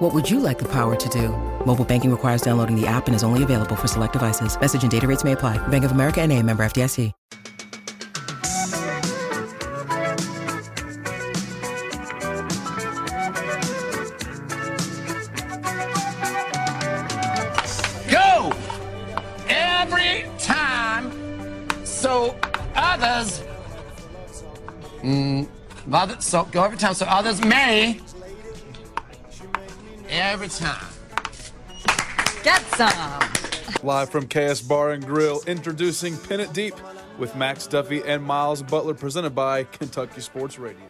What would you like the power to do? Mobile banking requires downloading the app and is only available for select devices. Message and data rates may apply. Bank of America and a member FDIC. Go! Every time so others. Mm, so go every time so others may. Every time. Get some. Live from KS Bar and Grill, introducing Pin It Deep with Max Duffy and Miles Butler, presented by Kentucky Sports Radio.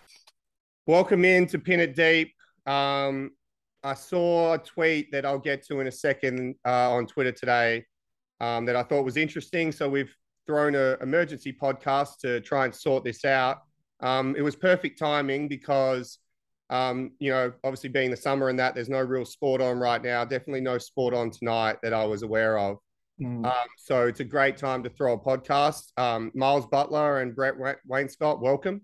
Welcome in to Pin It Deep. Um, I saw a tweet that I'll get to in a second uh, on Twitter today um, that I thought was interesting. So we've thrown an emergency podcast to try and sort this out. Um, it was perfect timing because, um, you know, obviously being the summer and that, there's no real sport on right now. Definitely no sport on tonight that I was aware of. Um, so it's a great time to throw a podcast. Um, Miles Butler and Brett Wa- Wainscott, welcome.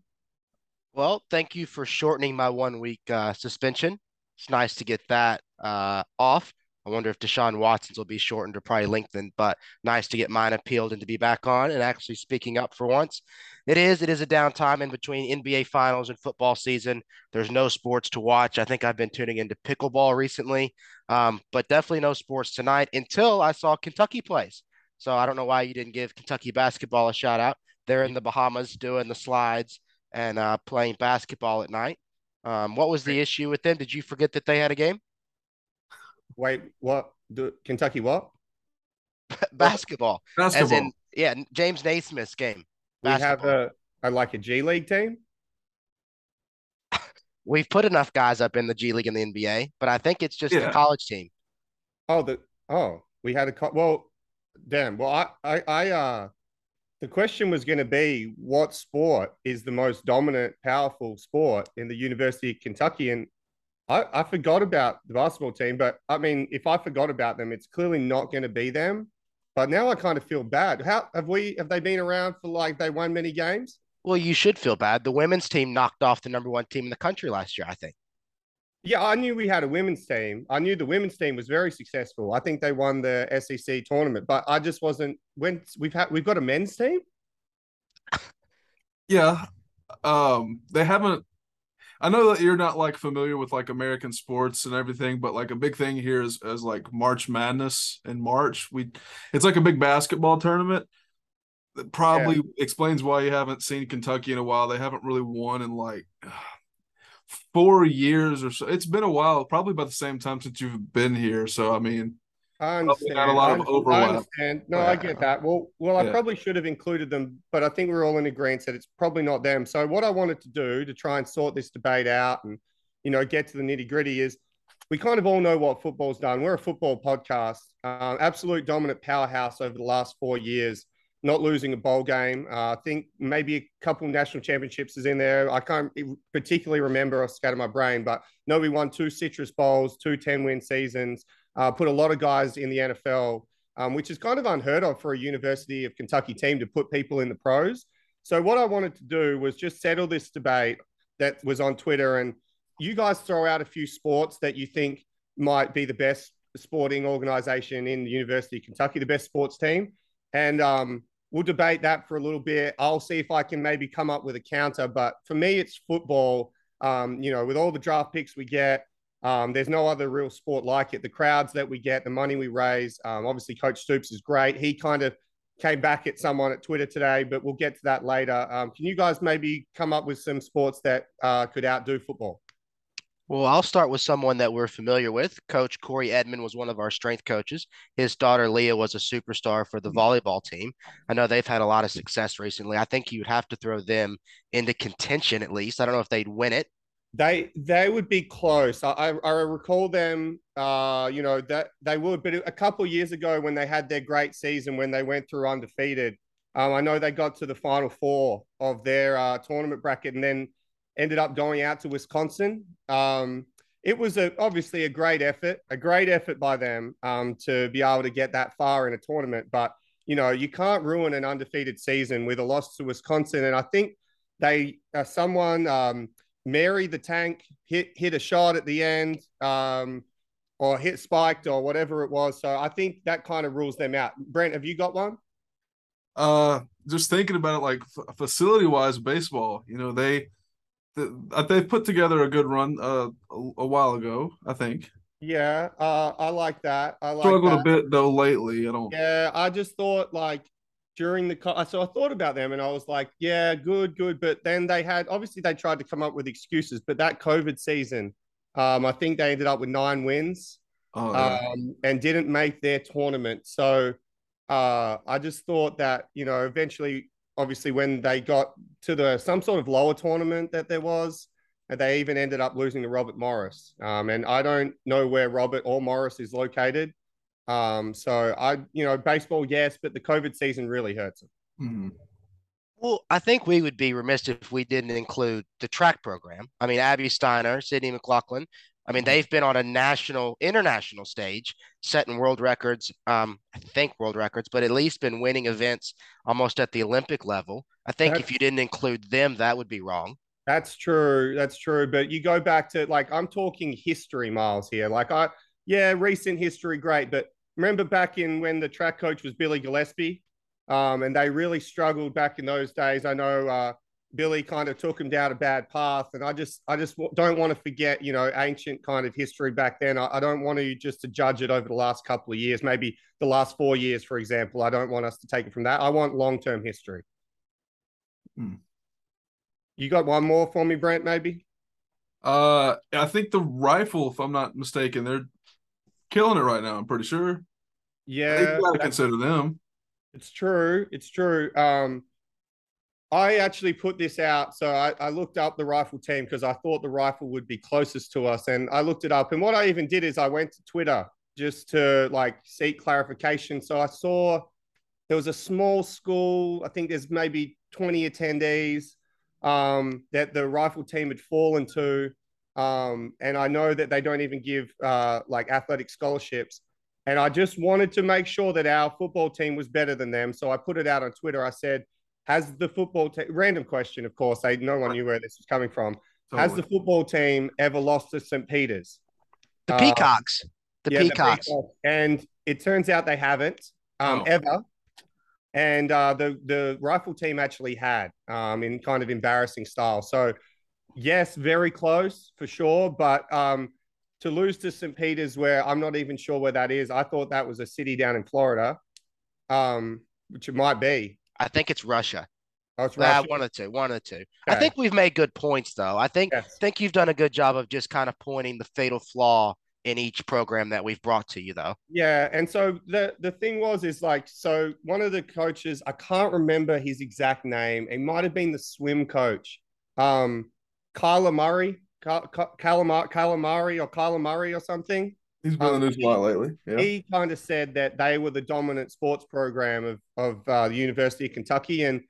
Well, thank you for shortening my one week uh, suspension. It's nice to get that uh, off. I wonder if Deshaun Watson's will be shortened or probably lengthened, but nice to get mine appealed and to be back on and actually speaking up for once. It is. It is a downtime in between NBA finals and football season. There's no sports to watch. I think I've been tuning into pickleball recently, um, but definitely no sports tonight until I saw Kentucky plays. So I don't know why you didn't give Kentucky basketball a shout out. They're in the Bahamas doing the slides and uh, playing basketball at night. Um, what was the issue with them? Did you forget that they had a game? Wait, what? Do, Kentucky what? basketball. As Basketball. in, yeah, James Naismith's game. We have Basketball. a, a like a G League team. We've put enough guys up in the G League and the NBA, but I think it's just the college team. Oh, the oh, we had a co- well, damn. Well, I I, I uh, the question was going to be what sport is the most dominant, powerful sport in the University of Kentucky, and I I forgot about the basketball team. But I mean, if I forgot about them, it's clearly not going to be them. But now I kind of feel bad. How have we? Have they been around for like they won many games? Well, you should feel bad. The women's team knocked off the number one team in the country last year, I think. Yeah, I knew we had a women's team. I knew the women's team was very successful. I think they won the SEC tournament, but I just wasn't when we've had we've got a men's team. Yeah. Um, they haven't I know that you're not like familiar with like American sports and everything, but like a big thing here is is like March Madness in March. We it's like a big basketball tournament. That probably explains why you haven't seen Kentucky in a while. They haven't really won in like four years or so. It's been a while, probably about the same time since you've been here. So I mean, I understand. not a lot of overlap. I. No, I get that. Well, well, I Yeah. probably should have included them, but I think we're all in agreement that it's probably not them. So what I wanted to do to try and sort this debate out and you know get to the nitty gritty is we kind of all know what football's done. We're a football podcast, uh, absolute dominant powerhouse over the last four years, not losing a bowl game. Uh, I think maybe a couple national championships is in there. I can't particularly remember the scatter my brain, but no, we won two Citrus Bowls, two 10 win seasons uh, put a lot of guys in the NFL, um, which is kind of unheard of for a University of Kentucky team to put people in the pros. So what I wanted to do was just settle this debate that was on Twitter, and you guys throw out a few sports that you think might be the best sporting organization in the University of Kentucky, the best sports team, and um, we'll debate that for a little bit. I'll see if I can maybe come up with a counter, but for me, it's football. Um, you know, with all the draft picks we get, um, there's no other real sport like it. The crowds that we get, the money we raise. Um, obviously, Coach Stoops is great. He kind of came back at someone at Twitter today, but we'll get to that later. Um, can you guys maybe come up with some sports that uh, could outdo football? Well, I'll start with someone that we're familiar with. Coach Corey Edmond was one of our strength coaches. His daughter Leah was a superstar for the volleyball team. I know they've had a lot of success recently. I think you would have to throw them into contention at least. I don't know if they'd win it. They they would be close. I, I, recall them. Uh, you know that they would, but a couple years ago when they had their great season when they went through undefeated, Um, I know they got to the final four of their uh, tournament bracket and then ended up going out to Wisconsin. Um, it was a, obviously a great effort, a great effort by them um, to be able to get that far in a tournament. But you know, you can't ruin an undefeated season with a loss to Wisconsin. And I think they, someone, um, Mary the tank hit hit a shot at the end, um, or hit spiked or whatever it was. So I think that kind of rules them out. Brent, have you got one? Uh, just thinking about it, like f- facility wise, baseball. You know, they uh, they put together a good run uh, a, a while ago. I think. Yeah, uh, I like that. I like struggled that. a bit though lately. I don't. Yeah, I just thought like during the so I thought about them and I was like, yeah, good, good. But then they had obviously they tried to come up with excuses, but that COVID season, um, I think they ended up with nine wins, Oh, yeah. um, and didn't make their tournament. So uh, I just thought that you know eventually, obviously, when they got to the some sort of lower tournament that there was, and they even ended up losing to Robert Morris. Um, and I don't know where Robert or Morris is located. Um, so I, you know, baseball, yes, but the COVID season really hurts them. Mhm. Well, I think we would be remiss if we didn't include the track program. I mean, Abby Steiner, Sydney McLaughlin. I mean, they've been on a national, international stage, setting world records. Um, I think world records, but at least been winning events almost at the Olympic level. I think if you didn't include them, that would be wrong. That's true. That's true. But you go back to like I'm talking history, Miles here. Like I, yeah, recent history, great. But remember back in when the track coach was Billy Gillespie, um, and they really struggled back in those days. I know uh, Billy kind of took him down a bad path, and I just, I just don't want to forget, you know, ancient kind of history back then. I, I don't want to just to judge it over the last couple of years, maybe the last four years, for example. I don't want us to take it from that. I want long term history. Hmm. You got one more for me, Brent? Maybe. Uh, I think the rifle, if I'm not mistaken, they're killing it right now. I'm pretty sure. Yeah, you gotta consider them. it's true. It's true. Um, I actually put this out. So I, I looked up the rifle team because I thought the rifle would be closest to us. And I looked it up. And what I even did is I went to Twitter just to like seek clarification. So I saw there was a small school. I think there's maybe 20 attendees um, that the rifle team had fallen to. Um, and I know that they don't even give uh, like athletic scholarships. And I just wanted to make sure that our football team was better than them. So I put it out on Twitter. I said, has the football team, random question, of course, I, no one knew where this was coming from. Has the football team ever lost to St. Peter's? The Uh, Peacocks. The yeah, Peacocks. And it turns out they haven't um, Oh. ever. And uh, the the rifle team actually had um, in kind of embarrassing style. So yes, very close for sure. But um, to lose to St. Peter's, where I'm not even sure where that is, I thought that was a city down in Florida, um, which it might be. I think it's Russia. Oh, it's Uh, Russia. one the two. One the two. I think we've made good points, though. I think Yes. think you've done a good job of just kind of pointing the fatal flaw in each program that we've brought to you, though. Yeah, and so the the thing was is like so one of the coaches I can't remember his exact name. It might have been the swim coach, um, Kyler Murray, Ky- Ky- Kyler Kyler Murray or Kyler Murray or something. He's been in Um, the news a lot lately. Yeah. He kind of said that they were the dominant sports program of of uh, the University of Kentucky, and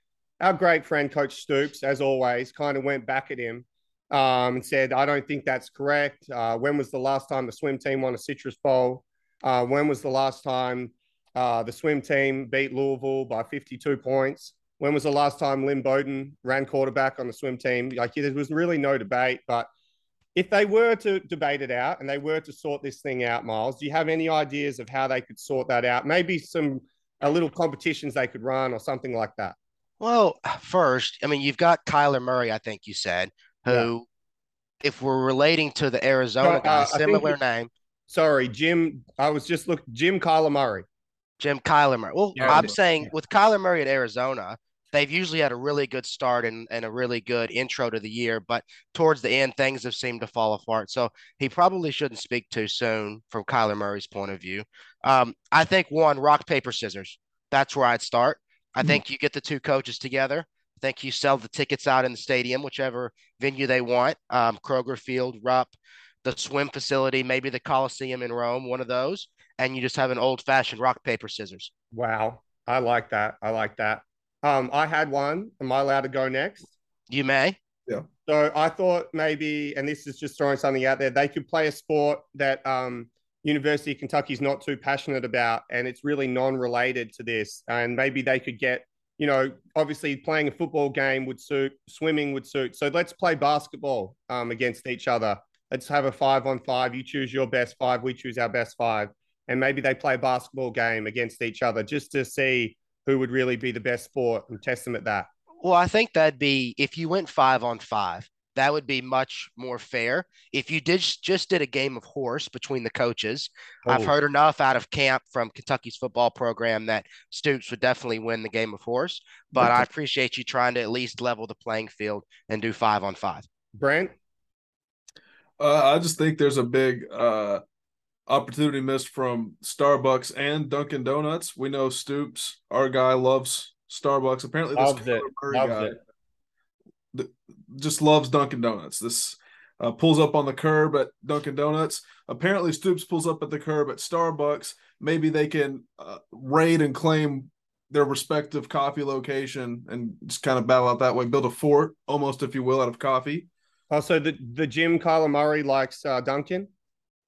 our great friend Coach Stoops, as always, kind of went back at him um, and said, "I don't think that's correct. Uh, when was the last time the swim team won a Citrus Bowl? Uh, when was the last time uh, the swim team beat Louisville by 52 points? When was the last time Lynn Bowden ran quarterback on the swim team? Like there was really no debate, but." If they were to debate it out and they were to sort this thing out, Miles, do you have any ideas of how they could sort that out? Maybe some a little competitions they could run or something like that. Well, first, I mean, you've got Kyler Murray, I think you said, who, if we're relating to the Arizona No, uh, guy, think similar name, Sorry, Jim. I was just looking, Jim Kyler Murray. Jim Kyler Murray. Well, Yeah, I'm yeah. saying with Kyler Murray at Arizona, they've usually had a really good start and, and a really good intro to the year, but towards the end, things have seemed to fall apart. So he probably shouldn't speak too soon from Kyler Murray's point of view. Um, I think one, rock, paper, scissors. That's where I'd start. I Mm-hmm. think you get the two coaches together. I think you sell the tickets out in the stadium, whichever venue they want. Um, Kroger Field, Rupp, the swim facility, maybe the Coliseum in Rome, one of those. And you just have an old fashioned rock, paper, scissors. Wow, I like that. I like that. Um, I had one. Am I allowed to go next? You may. Yeah. So I thought maybe, and this is just throwing something out there, they could play a sport that um, University of Kentucky is not too passionate about, and it's really non-related to this. And maybe they could get, you know, obviously playing a football game would suit, swimming would suit. So let's play basketball um, against each other. Let's have a five on five. You choose your best five, we choose our best five, and maybe they play a basketball game against each other just to see who would really be the best sport and test them at that. Well, I think that'd be if you went five on five, that would be much more fair. If you did just did a game of horse between the coaches, I've Oh. heard enough out of camp from Kentucky's football program that Stoops would definitely win the game of horse. But I appreciate you trying to at least level the playing field and do five on five. Brent, Uh, I just think there's a big uh, opportunity missed from Starbucks and Dunkin' Donuts. We know Stoops, our guy, loves Starbucks. Apparently, this Loves it. Guy th- just loves Dunkin' Donuts. This uh, pulls up on the curb at Dunkin' Donuts. Apparently, Stoops pulls up at the curb at Starbucks. Maybe they can uh, raid and claim their respective coffee location and just kind of battle out that way. Build a fort, almost, if you will, out of coffee. also the the Jim Murray likes uh, Dunkin'.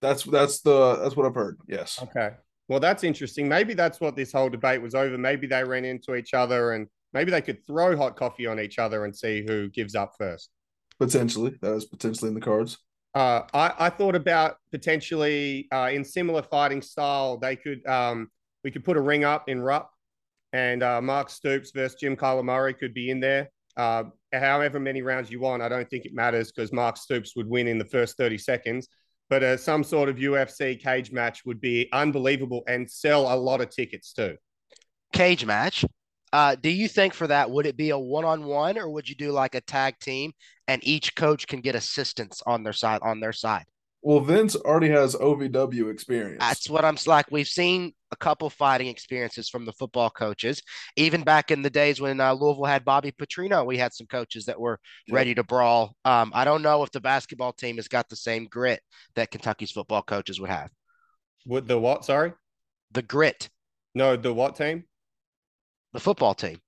That's that's the that's what I've heard. Yes. Okay. Well, that's interesting. Maybe that's what this whole debate was over. Maybe they ran into each other and maybe they could throw hot coffee on each other and see who gives up first. Potentially, that is potentially in the cards. Uh, I, I thought about potentially uh, in similar fighting style, they could um, we could put a ring up in Rupp, and uh, Mark Stoops versus Jim Kyler Murray could be in there. Uh, however many rounds you want, I don't think it matters because Mark Stoops would win in the first thirty seconds. But uh, some sort of UFC cage match would be unbelievable and sell a lot of tickets too. Cage match. Uh, do you think for that would it be a one on one or would you do like a tag team and each coach can get assistance on their side on their side? Well, Vince already has OVW experience. That's what I'm like. We've seen a couple fighting experiences from the football coaches. Even back in the days when uh, Louisville had Bobby Petrino, we had some coaches that were Yep. ready to brawl. Um, I don't know if the basketball team has got the same grit that Kentucky's football coaches would have. Would the what? Sorry, The grit, no, the what team? the football team.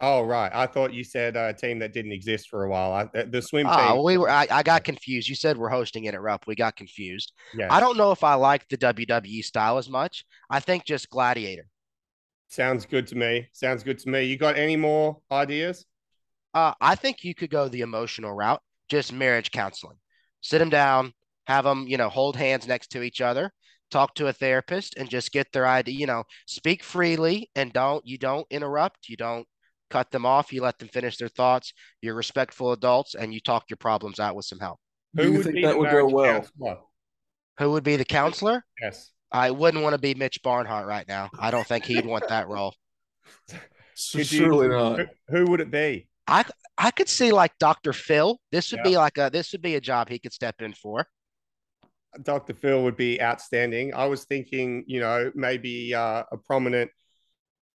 Oh, right. I thought you said a team that didn't exist for a while. I, the swim team. Ah, we were. I, I got confused. You said we're hosting it at Rupp. We got confused. yeah. I don't know if I like the WWE style as much. I think just Gladiator. Sounds good to me. Sounds good to me. You got any more ideas? Uh, I think you could go the emotional route, just marriage counseling. Sit them down, have them, you know, hold hands next to each other, talk to a therapist, and just get their idea. You know, speak freely and don't you don't interrupt. You don't cut them off. You let them finish their thoughts. You're respectful adults, and you talk your problems out with some help. Do you think be that the would go well? counselor? Who would be the counselor? Yes. I wouldn't want to be Mitch Barnhart right now. I don't think he'd want that role. Could you- Surely not. Who, who would it be? I I could see like Dr. Phil. This would Yeah. be like a this would be a job he could step in for. Dr. Phil would be outstanding. I was thinking, you know, maybe uh, a prominent,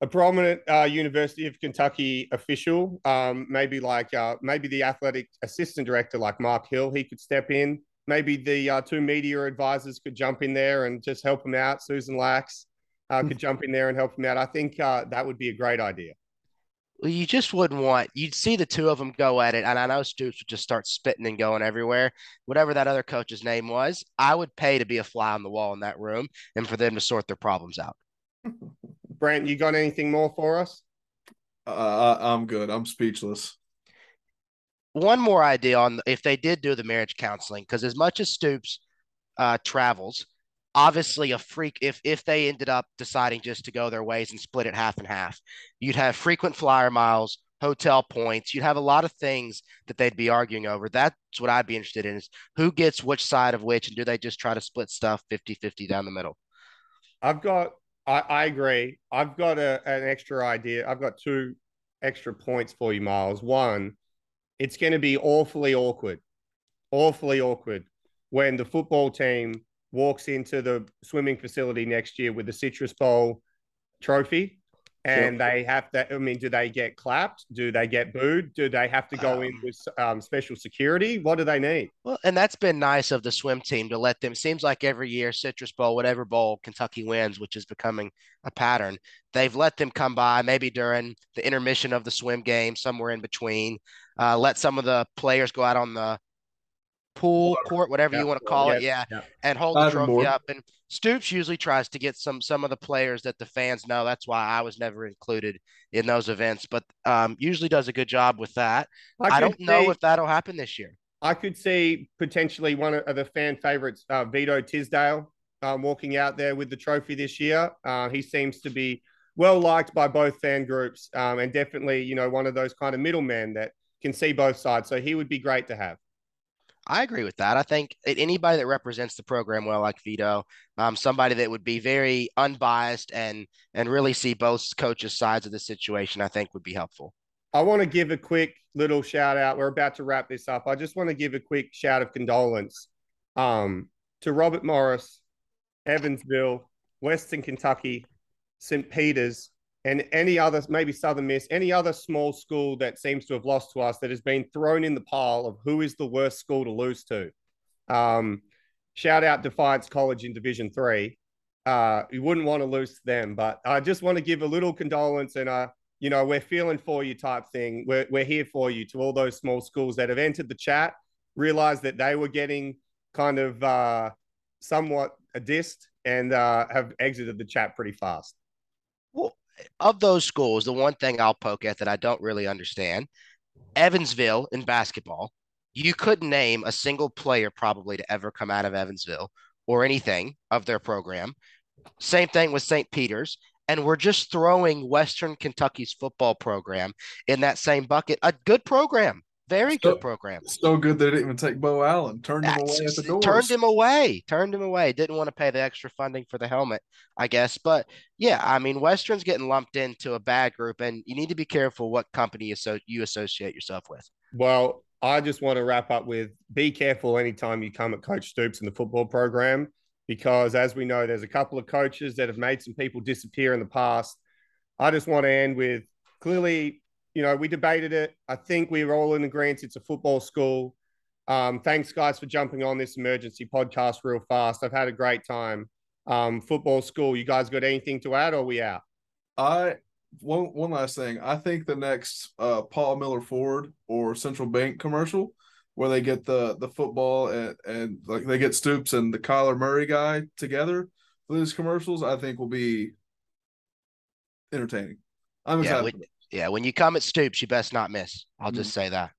a prominent uh, University of Kentucky official, um, maybe like uh, maybe the athletic assistant director, like Mark Hill, he could step in. Maybe the uh, two media advisors could jump in there and just help him out. Susan Lax uh, could jump in there and help him out. I think uh, that would be a great idea. Well, you just wouldn't want you'd see the two of them go at it, and I know Stoops would just start spitting and going everywhere. Whatever that other coach's name was, I would pay to be a fly on the wall in that room and for them to sort their problems out. Brent, you got anything more for us? Uh, I- I'm good. I'm speechless. One more idea on if they did do the marriage counseling, because as much as Stoops uh, travels, obviously a freak if if they ended up deciding just to go their ways and split it half and half, you'd have frequent flyer miles, hotel points, you'd have a lot of things that they'd be arguing over. That's what I'd be interested in is who gets which side of which, and do they just try to split stuff 50-50 down the middle? I've got, I, I agree. I've got a, an extra idea. I've got two extra points for you, Miles. One, it's going to be awfully awkward, awfully awkward when the football team walks into the swimming facility next year with the Citrus Bowl trophy and they have to. I mean, do they get clapped? Do they get booed? Do they have to go in Um, with um, special security? What do they need? Well, and that's been nice of the swim team to let them. Seems like every year, Citrus Bowl, whatever bowl Kentucky wins, which is becoming a pattern, they've let them come by maybe during the intermission of the swim game, somewhere in between. Uh, let some of the players go out on the pool court, whatever Yeah, you want to call it, yeah, yeah, yeah. and hold the trophy up. And Stoops usually tries to get some some of the players that the fans know. That's why I was never included in those events, but um, usually does a good job with that. I, could don't know if that'll happen this year. I could see potentially one of the fan favorites, uh, Vito Tisdale, um, walking out there with the trophy this year. Uh, he seems to be well liked by both fan groups, um, and definitely, you know, one of those kind of middlemen that can see both sides. So he would be great to have. I agree with that. I think anybody that represents the program well, like Vito, um, somebody that would be very unbiased and and really see both coaches' sides of the situation, I think would be helpful. I want to give a quick little shout out. We're about to wrap this up. I just want to give a quick shout of condolence um, to Robert Morris, Evansville, Western Kentucky, St. Peter's, and any other, maybe Southern Miss, any other small school that seems to have lost to us that has been thrown in the pile of who is the worst school to lose to. Um, shout out Defiance College in Division Three. Uh, you wouldn't want to lose to them, but I just want to give a little condolence and uh, you know, we're feeling for you type thing. We're, we're here for you to all those small schools that have entered the chat, realized that they were getting kind of uh, somewhat dissed and uh, have exited the chat pretty fast. Of those schools, the one thing I'll poke at that I don't really understand, Evansville in basketball, you couldn't name a single player probably to ever come out of Evansville or anything of their program. Same thing with St. Peter's. And we're just throwing Western Kentucky's football program in that same bucket. A good program, very So- good program. So good they didn't even take Bo Allen. Turned him away at the doors. Turned him away. Turned him away. Didn't want to pay the extra funding for the helmet, I guess. But yeah, I mean, Western's getting lumped into a bad group, and you need to be careful what company you, you associate yourself with. Well, I just want to wrap up with be careful anytime you come at Coach Stoops in the football program, because as we know, there's a couple of coaches that have made some people disappear in the past. I just want to end with clearly, you know, we debated it. I think we were all in agreement it's a football school. Um, thanks, guys, for jumping on this emergency podcast real fast. I've had a great time. Um, football school, you guys got anything to add or are we out? I one one last thing. I think the next uh Paul Miller Ford or Central Bank commercial where they get the the football and and like they get Stoops and the Kyler Murray guy together for these commercials, I think will be entertaining. I'm Yeah, excited. Yeah. When you come at Stoops, you best not miss. I'll just Mm-hmm. say that.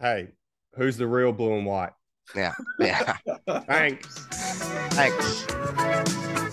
Hey, who's the real blue and white? Yeah, yeah. Thanks. Thanks.